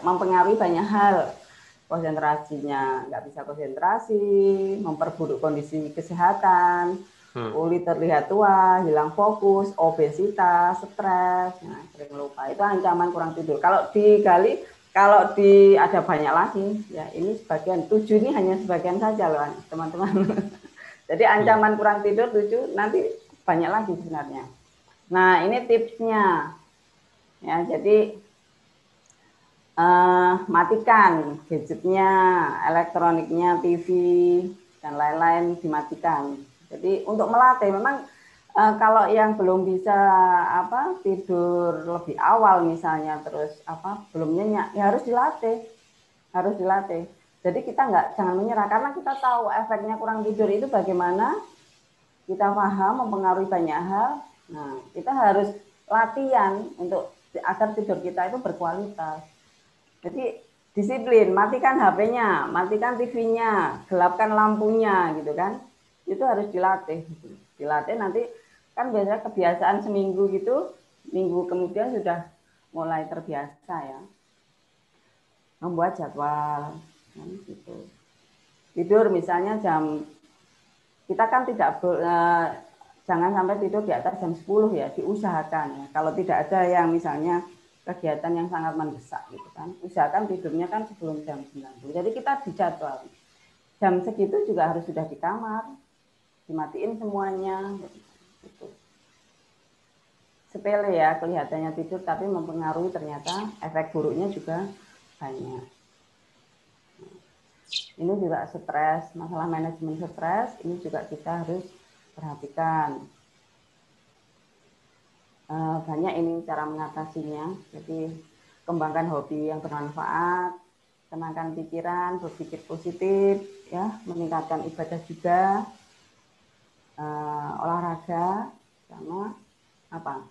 mempengaruhi banyak hal. Konsentrasinya nggak bisa konsentrasi, memperburuk kondisi kesehatan, hmm. kulit terlihat tua, hilang fokus, obesitas, stres, nah, sering lupa. Itu ancaman kurang tidur. Kalau digali kalau di ada banyak lagi, ya ini sebagian tujuh ini hanya sebagian saja loh teman-teman. Jadi ancaman kurang tidur tujuh nanti banyak lagi sebenarnya. Nah ini tipsnya, ya jadi uh, matikan gadgetnya, elektroniknya, TV dan lain-lain dimatikan. Jadi untuk melatih memang Uh, kalau yang belum bisa apa tidur lebih awal misalnya terus apa belum nyenyak ya harus dilatih. Harus dilatih. Jadi kita nggak jangan menyerah karena kita tahu efeknya kurang tidur itu bagaimana. Kita paham mempengaruhi banyak hal. Nah kita harus latihan untuk agar tidur kita itu berkualitas jadi disiplin matikan HP-nya matikan TV-nya gelapkan lampunya gitu kan. Itu harus dilatih dilatih nanti kan biasanya kebiasaan seminggu gitu minggu kemudian sudah mulai terbiasa ya. Membuat jadwal kan gitu. Tidur misalnya jam kita kan tidak eh, jangan sampai tidur di atas jam 10 ya diusahakan ya. Kalau tidak ada yang misalnya kegiatan yang sangat mendesak gitu kan usahakan tidurnya kan sebelum jam 9 jadi kita dijadwal jam segitu juga harus sudah di kamar dimatiin semuanya gitu. Sepele ya kelihatannya tidur tapi mempengaruhi ternyata efek buruknya juga banyak. Ini juga stres, masalah manajemen stres, ini juga kita harus perhatikan. Uh, banyak ini cara mengatasinya. Jadi kembangkan hobi yang bermanfaat, tenangkan pikiran, berpikir positif, ya, meningkatkan ibadah juga, uh, olahraga, sama apa?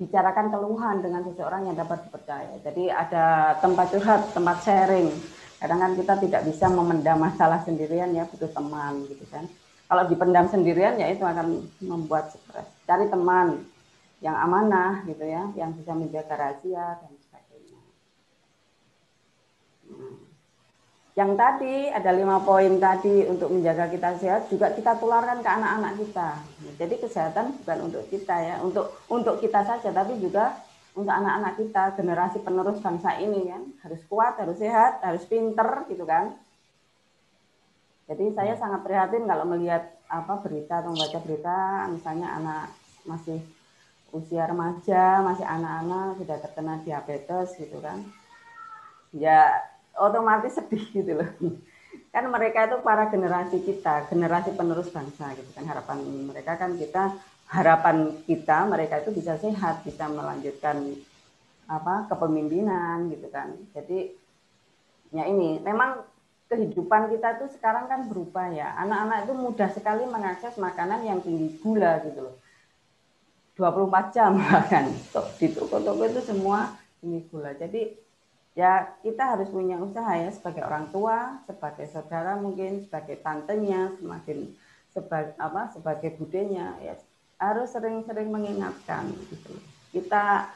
Bicarakan keluhan dengan seseorang yang dapat dipercaya. Jadi ada tempat curhat, tempat sharing. Kadang kan kita tidak bisa memendam masalah sendirian ya, butuh teman gitu kan. Kalau dipendam sendirian ya itu akan membuat stres. Cari teman yang amanah gitu ya, yang bisa menjaga rahasia dan sebagainya. Hmm. Yang tadi ada lima poin tadi untuk menjaga kita sehat juga kita tularkan ke anak-anak kita. Jadi kesehatan bukan untuk kita ya, untuk untuk kita saja tapi juga untuk anak-anak kita generasi penerus bangsa ini kan harus kuat, harus sehat, harus pinter gitu kan. Jadi saya sangat prihatin kalau melihat apa berita atau membaca berita, misalnya anak masih usia remaja, masih anak-anak sudah terkena diabetes gitu kan. Ya otomatis sedih gitu loh. Kan mereka itu para generasi kita, generasi penerus bangsa gitu kan. Harapan mereka kan kita harapan kita mereka itu bisa sehat, bisa melanjutkan apa kepemimpinan gitu kan. Jadi ya ini memang kehidupan kita tuh sekarang kan berubah ya. Anak-anak itu mudah sekali mengakses makanan yang tinggi gula gitu loh. 24 jam bahkan. Di toko-toko itu semua tinggi gula. Jadi ya kita harus punya usaha ya sebagai orang tua, sebagai saudara mungkin, sebagai tantenya, semakin sebagai apa sebagai budenya ya harus sering-sering mengingatkan gitu. Kita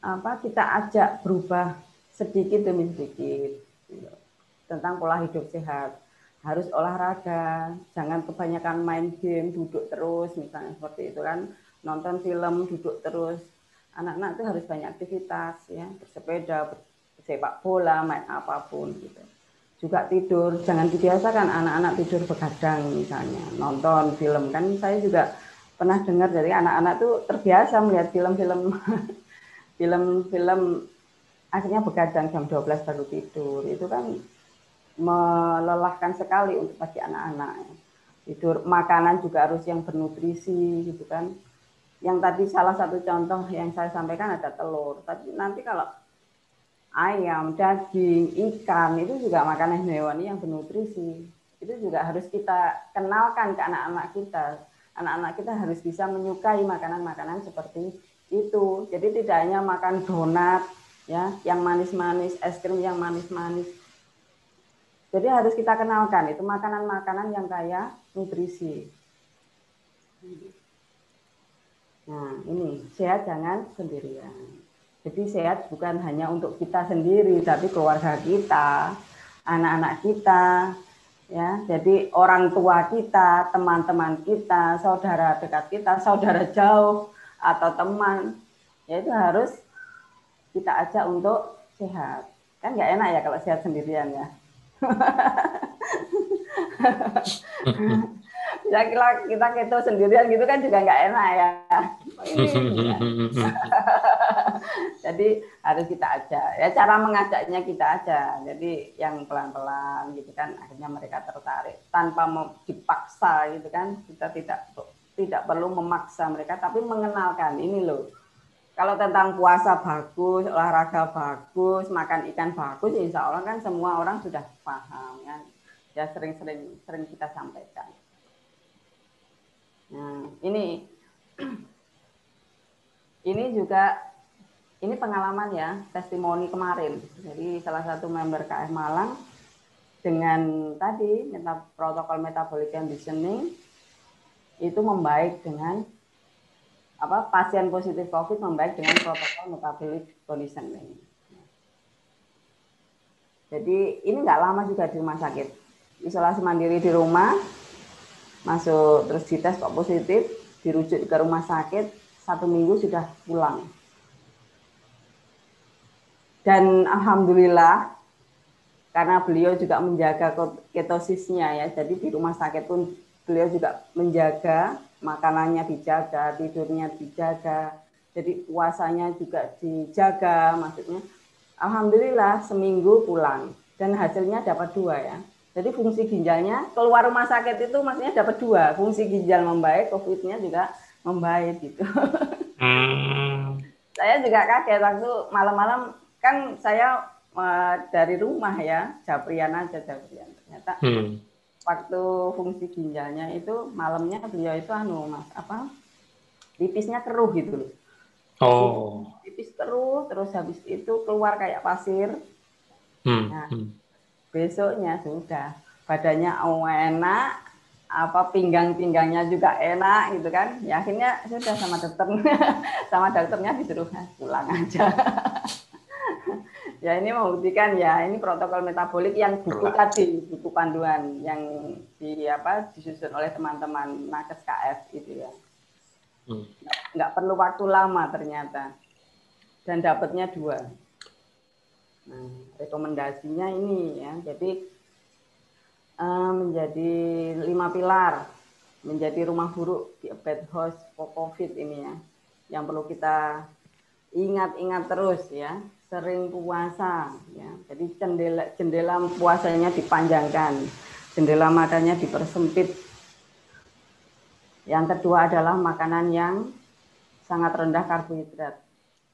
apa kita ajak berubah sedikit demi sedikit. Gitu tentang pola hidup sehat. Harus olahraga, jangan kebanyakan main game, duduk terus, misalnya seperti itu kan. Nonton film, duduk terus. Anak-anak itu harus banyak aktivitas, ya, bersepeda, sepak bola, main apa pun gitu. Juga tidur, jangan dibiasakan anak-anak tidur begadang misalnya, nonton film kan. Saya juga pernah dengar dari anak-anak tuh terbiasa melihat film-film film-film akhirnya begadang jam 12 baru tidur. Itu kan melelahkan sekali untuk bagi anak-anak. Tidur makanan juga harus yang bernutrisi gitu kan. Yang tadi salah satu contoh yang saya sampaikan ada telur. Tapi nanti kalau ayam, daging, ikan itu juga makanan hewani yang bernutrisi. Itu juga harus kita kenalkan ke anak-anak kita. Anak-anak kita harus bisa menyukai makanan-makanan seperti itu. Jadi tidak hanya makan donat ya, yang manis-manis, es krim yang manis-manis jadi harus kita kenalkan itu makanan-makanan yang kaya nutrisi. Nah, ini sehat jangan sendirian. Jadi sehat bukan hanya untuk kita sendiri, tapi keluarga kita, anak-anak kita, ya. Jadi orang tua kita, teman-teman kita, saudara dekat kita, saudara jauh atau teman, ya itu harus kita ajak untuk sehat. Kan nggak enak ya kalau sehat sendirian ya ya kita kita keto sendirian gitu kan juga nggak enak ya. Jadi harus kita aja. Ya cara mengajaknya kita aja. Jadi yang pelan-pelan gitu kan akhirnya mereka tertarik tanpa dipaksa gitu kan. Kita tidak tidak perlu memaksa mereka tapi mengenalkan ini loh kalau tentang puasa bagus, olahraga bagus, makan ikan bagus, ya insya Allah kan semua orang sudah paham ya. Ya sering-sering sering kita sampaikan. Nah, ini ini juga ini pengalaman ya, testimoni kemarin. Jadi salah satu member KF Malang dengan tadi meta, protokol metabolic conditioning itu membaik dengan apa pasien positif COVID membaik dengan protokol metabolic conditioning. Jadi ini nggak lama juga di rumah sakit. Isolasi mandiri di rumah, masuk terus dites kok positif, dirujuk ke rumah sakit, satu minggu sudah pulang. Dan alhamdulillah karena beliau juga menjaga ketosisnya ya, jadi di rumah sakit pun beliau juga menjaga makanannya dijaga, tidurnya dijaga, jadi puasanya juga dijaga, maksudnya. Alhamdulillah seminggu pulang dan hasilnya dapat dua ya. Jadi fungsi ginjalnya keluar rumah sakit itu maksudnya dapat dua, fungsi ginjal membaik, COVID-nya juga membaik gitu. Hmm. saya juga kaget waktu malam-malam kan saya uh, dari rumah ya, Japrian aja Japrian. Ternyata hmm. waktu fungsi ginjalnya itu malamnya beliau itu anu Mas, apa? Pipisnya keruh gitu loh. Oh. Pipis keruh terus habis itu keluar kayak pasir. Hmm. Nah, hmm. Besoknya sudah. Badannya enak, apa pinggang-pinggangnya juga enak gitu kan. Ya akhirnya sudah sama dokter sama dokternya disuruh pulang aja. Ya ini membuktikan ya ini protokol metabolik yang buku tadi buku panduan yang di apa disusun oleh teman-teman nakes KF itu ya. Hmm. nggak perlu waktu lama ternyata. Dan dapatnya dua nah rekomendasinya ini ya. Jadi Eh, menjadi lima pilar, menjadi rumah buruk di bed house for COVID ini ya, yang perlu kita ingat-ingat terus ya, sering puasa ya, jadi jendela jendela puasanya dipanjangkan, jendela makannya dipersempit. Yang kedua adalah makanan yang sangat rendah karbohidrat.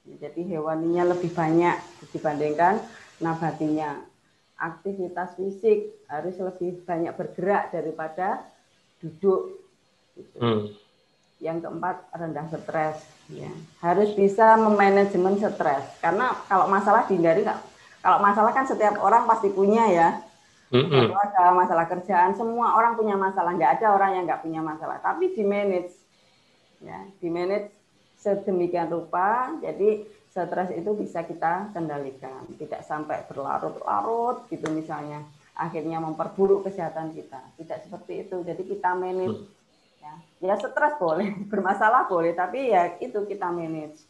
Jadi hewaninya lebih banyak dibandingkan nabatinya aktivitas fisik harus lebih banyak bergerak daripada duduk. Gitu. Hmm. Yang keempat rendah stres. Ya. Harus bisa memanajemen stres karena kalau masalah dihindari nggak. Kalau masalah kan setiap orang pasti punya ya. Mm-hmm. ada masalah kerjaan, semua orang punya masalah. Nggak ada orang yang nggak punya masalah. Tapi di manage, ya, di manage sedemikian rupa. Jadi stres itu bisa kita kendalikan, tidak sampai berlarut-larut gitu misalnya, akhirnya memperburuk kesehatan kita. Tidak seperti itu. Jadi kita manage. Ya, ya stres boleh, bermasalah boleh, tapi ya itu kita manage.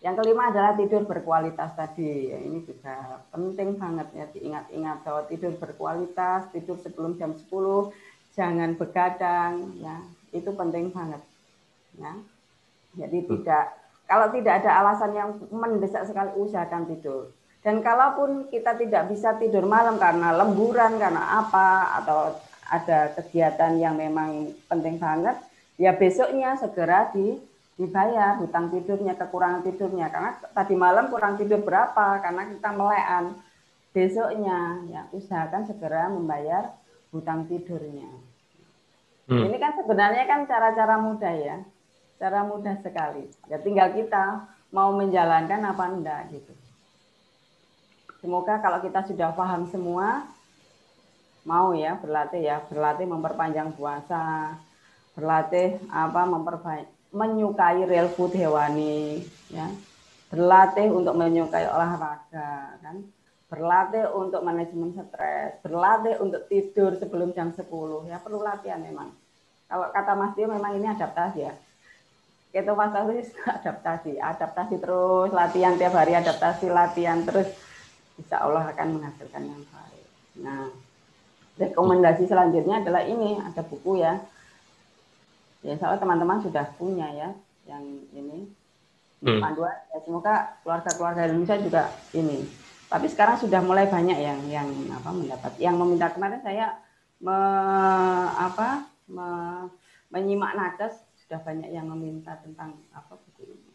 Yang kelima adalah tidur berkualitas tadi. Ya, ini juga penting banget ya diingat-ingat bahwa tidur berkualitas, tidur sebelum jam 10, jangan begadang, ya itu penting banget. Ya. Jadi tidak kalau tidak ada alasan yang mendesak sekali usahakan tidur. Dan kalaupun kita tidak bisa tidur malam karena lemburan, karena apa, atau ada kegiatan yang memang penting banget, ya besoknya segera di, dibayar hutang tidurnya, kekurangan tidurnya. Karena tadi malam kurang tidur berapa, karena kita melean. Besoknya ya usahakan segera membayar hutang tidurnya. Hmm. Ini kan sebenarnya kan cara-cara mudah ya Cara mudah sekali. Ya tinggal kita mau menjalankan apa enggak gitu. Semoga kalau kita sudah paham semua, mau ya berlatih ya, berlatih memperpanjang puasa, berlatih apa memperbaik menyukai real food hewani ya. Berlatih untuk menyukai olahraga kan. Berlatih untuk manajemen stres, berlatih untuk tidur sebelum jam 10 ya perlu latihan memang. Kalau kata Mas Dio memang ini adaptasi ya itu ketofastosis adaptasi, adaptasi terus, latihan tiap hari, adaptasi, latihan terus, insya Allah akan menghasilkan yang baik. Nah, rekomendasi selanjutnya adalah ini, ada buku ya. Ya, insya Allah teman-teman sudah punya ya, yang ini. Hmm. Panduan, ya, semoga keluarga-keluarga Indonesia juga ini. Tapi sekarang sudah mulai banyak yang yang apa mendapat. Yang meminta kemarin saya me, apa me, menyimak nakes sudah banyak yang meminta tentang apa buku ini.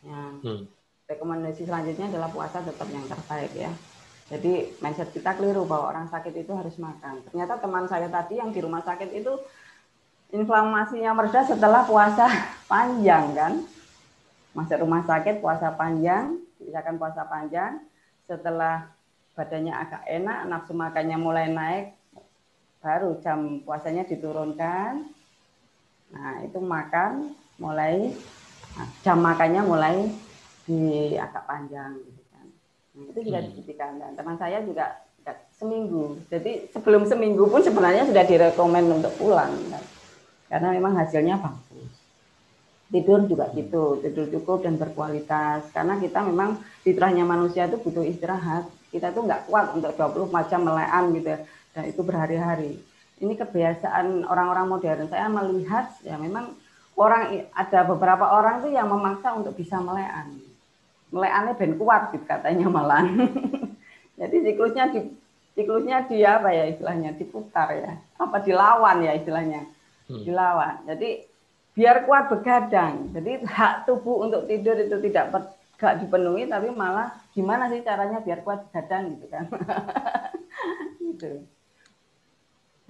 Ya, hmm. rekomendasi selanjutnya adalah puasa tetap yang terbaik ya. Jadi mindset kita keliru bahwa orang sakit itu harus makan. Ternyata teman saya tadi yang di rumah sakit itu inflamasinya mereda setelah puasa panjang kan. Masuk rumah sakit puasa panjang, misalkan puasa panjang, setelah badannya agak enak, nafsu makannya mulai naik, baru jam puasanya diturunkan, Nah, itu makan mulai nah, jam makannya mulai di agak panjang gitu kan. Nah, itu juga hmm. dibuktikan dan teman saya juga seminggu. Jadi sebelum seminggu pun sebenarnya sudah direkomend untuk pulang kan. Karena memang hasilnya bagus. Tidur juga gitu, tidur cukup dan berkualitas. Karena kita memang fitrahnya manusia itu butuh istirahat. Kita tuh nggak kuat untuk 24 jam melean gitu. Dan itu berhari-hari ini kebiasaan orang-orang modern. Saya melihat ya memang orang ada beberapa orang itu yang memaksa untuk bisa melean. Meleannya ben kuat gitu katanya malah. Jadi siklusnya di siklusnya dia apa ya istilahnya diputar ya. Apa dilawan ya istilahnya. Hmm. Dilawan. Jadi biar kuat begadang. Jadi hak tubuh untuk tidur itu tidak gak dipenuhi, tapi malah gimana sih caranya biar kuat begadang gitu kan? gitu.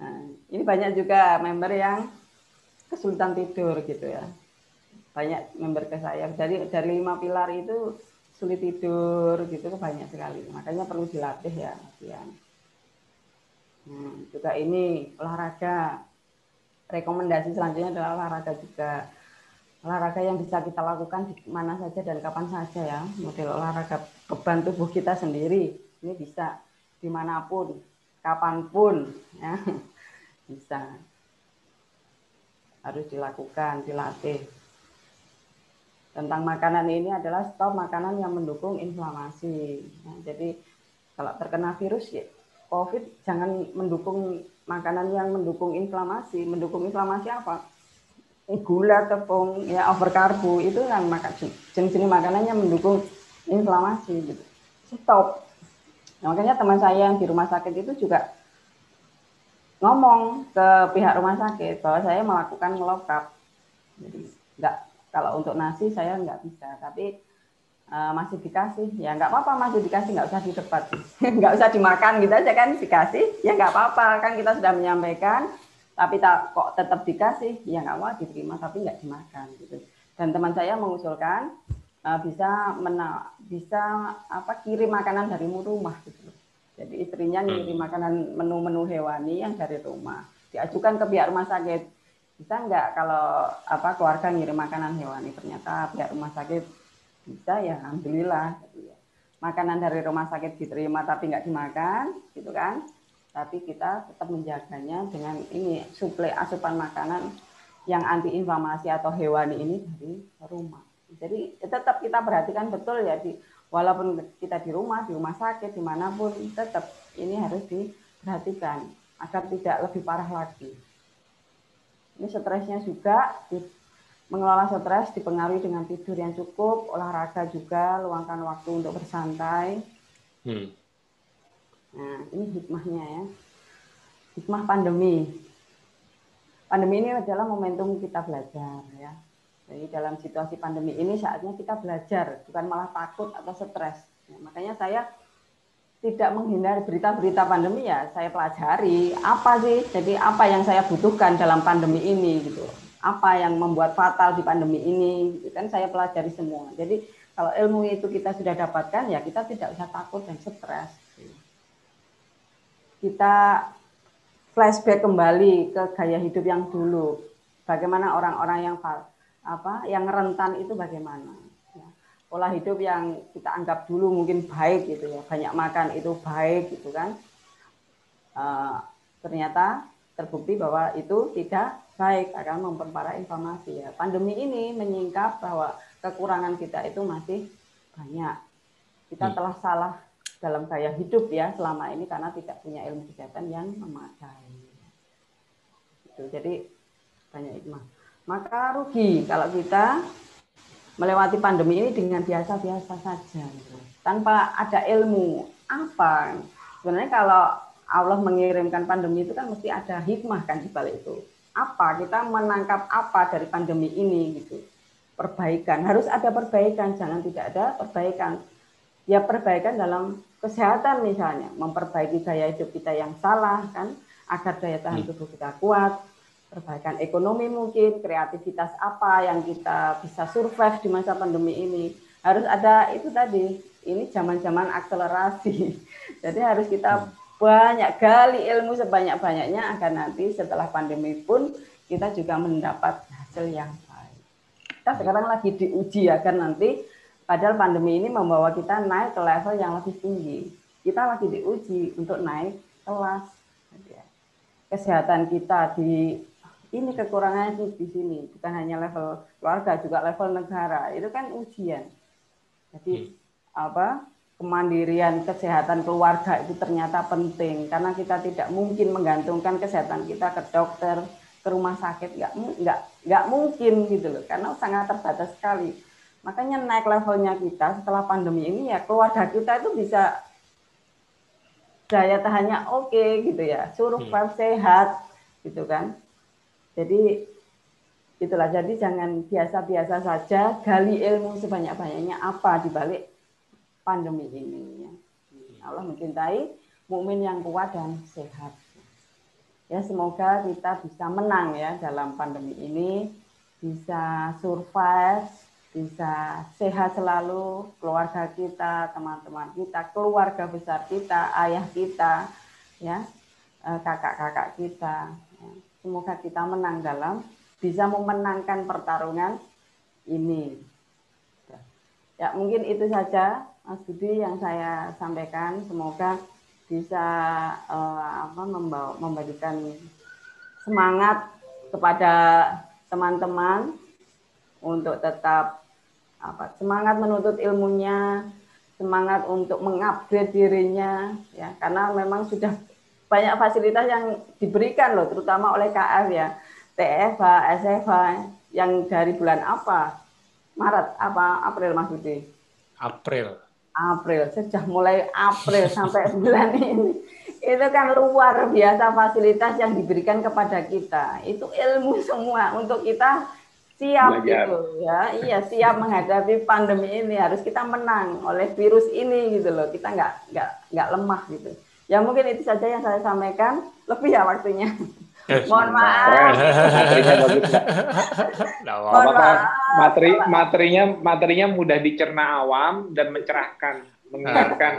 Nah, ini banyak juga member yang kesulitan tidur gitu ya. Banyak member ke saya. Dari dari lima pilar itu sulit tidur gitu banyak sekali. Makanya perlu dilatih ya. Nah, juga ini olahraga. Rekomendasi selanjutnya adalah olahraga juga. Olahraga yang bisa kita lakukan di mana saja dan kapan saja ya. Model olahraga beban tubuh kita sendiri. Ini bisa di mana pun, kapan pun ya. Bisa. Harus dilakukan, dilatih. Tentang makanan ini adalah stop makanan yang mendukung inflamasi. Nah, jadi kalau terkena virus ya COVID jangan mendukung makanan yang mendukung inflamasi. Mendukung inflamasi apa? Gula, tepung, ya overkarbo itu kan makan jenis-jenis makanan yang mendukung inflamasi gitu. Stop. Nah, makanya teman saya yang di rumah sakit itu juga ngomong ke pihak rumah sakit bahwa saya melakukan ngelokap. Jadi enggak kalau untuk nasi saya nggak bisa, tapi uh, masih dikasih. Ya nggak apa-apa masih dikasih nggak usah di debat nggak usah dimakan gitu aja kan dikasih. Ya nggak apa-apa. Kan kita sudah menyampaikan tapi tak kok tetap dikasih? Ya nggak mau diterima tapi nggak dimakan gitu. Dan teman saya mengusulkan uh, bisa mena bisa apa kirim makanan dari rumah gitu jadi istrinya ngirim hmm. makanan menu-menu hewani yang dari rumah. Diajukan ke pihak rumah sakit. Bisa nggak kalau apa keluarga ngirim makanan hewani? Ternyata pihak rumah sakit bisa ya alhamdulillah. Makanan dari rumah sakit diterima tapi nggak dimakan gitu kan? Tapi kita tetap menjaganya dengan ini suplai asupan makanan yang anti inflamasi atau hewani ini dari rumah. Jadi tetap kita perhatikan betul ya di walaupun kita di rumah di rumah sakit di mana pun tetap ini harus diperhatikan agar tidak lebih parah lagi ini stresnya juga Mengelola stres dipengaruhi dengan tidur yang cukup, olahraga juga, luangkan waktu untuk bersantai. Hmm. Nah, ini hikmahnya ya. Hikmah pandemi. Pandemi ini adalah momentum kita belajar ya. Jadi dalam situasi pandemi ini saatnya kita belajar, bukan malah takut atau stres. Ya, makanya saya tidak menghindari berita-berita pandemi ya, saya pelajari apa sih, jadi apa yang saya butuhkan dalam pandemi ini gitu. Apa yang membuat fatal di pandemi ini kan saya pelajari semua. Jadi kalau ilmu itu kita sudah dapatkan ya kita tidak usah takut dan stres. Kita flashback kembali ke gaya hidup yang dulu. Bagaimana orang-orang yang apa yang rentan itu bagaimana ya. pola hidup yang kita anggap dulu mungkin baik gitu ya banyak makan itu baik gitu kan uh, ternyata terbukti bahwa itu tidak baik akan memperparah inflamasi ya. Pandemi ini menyingkap bahwa kekurangan kita itu masih banyak. Kita hmm. telah salah dalam gaya hidup ya selama ini karena tidak punya ilmu kesehatan yang memadai. Itu jadi banyak itu Maka rugi kalau kita melewati pandemi ini dengan biasa-biasa saja. Tanpa ada ilmu apa. Sebenarnya kalau Allah mengirimkan pandemi itu kan mesti ada hikmah kan di balik itu. Apa? Kita menangkap apa dari pandemi ini gitu? Perbaikan. Harus ada perbaikan. Jangan tidak ada perbaikan. Ya perbaikan dalam kesehatan misalnya. Memperbaiki gaya hidup kita yang salah kan agar daya tahan hmm. tubuh kita kuat perbaikan ekonomi mungkin kreativitas apa yang kita bisa survive di masa pandemi ini harus ada itu tadi ini zaman-zaman akselerasi jadi harus kita hmm banyak gali ilmu sebanyak-banyaknya agar nanti setelah pandemi pun kita juga mendapat hasil yang baik. Kita sekarang lagi diuji agar nanti padahal pandemi ini membawa kita naik ke level yang lebih tinggi. Kita lagi diuji untuk naik kelas. Kesehatan kita di ini kekurangannya di sini, bukan hanya level keluarga juga level negara. Itu kan ujian. Jadi hmm. apa kemandirian kesehatan keluarga itu ternyata penting karena kita tidak mungkin menggantungkan kesehatan kita ke dokter ke rumah sakit nggak nggak nggak mungkin gitu loh karena sangat terbatas sekali makanya naik levelnya kita setelah pandemi ini ya keluarga kita itu bisa daya tahannya oke okay, gitu ya survive hmm. sehat gitu kan jadi itulah jadi jangan biasa-biasa saja gali ilmu sebanyak-banyaknya apa di balik pandemi ini. Allah mencintai mukmin yang kuat dan sehat ya semoga kita bisa menang ya dalam pandemi ini bisa survive bisa sehat selalu keluarga kita teman-teman kita keluarga besar kita ayah kita ya eh, kakak-kakak kita. Semoga kita menang dalam bisa memenangkan pertarungan ini. Ya, mungkin itu saja Mas Budi yang saya sampaikan. Semoga bisa uh, apa membawa memberikan semangat kepada teman-teman untuk tetap apa semangat menuntut ilmunya, semangat untuk mengupgrade dirinya ya karena memang sudah banyak fasilitas yang diberikan loh terutama oleh KF ya TFH, SFH yang dari bulan apa? Maret apa April Mas Budi? April. April, sejak mulai April sampai bulan ini. Itu kan luar biasa fasilitas yang diberikan kepada kita. Itu ilmu semua untuk kita siap Belajar. gitu ya. Iya, siap menghadapi pandemi ini. Harus kita menang oleh virus ini gitu loh. Kita nggak nggak nggak lemah gitu. Ya mungkin itu saja yang saya sampaikan. Lebih ya waktunya. Eh, Mohon maaf. Materinya bagus Mohon maaf. Materi materinya materinya mudah dicerna awam dan mencerahkan, mengingatkan.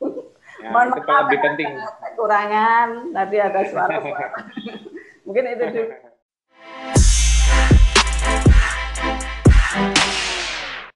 Ya, Mohon itu maaf, lebih penting. Kekurangan, tadi ada suara. Mungkin itu dulu.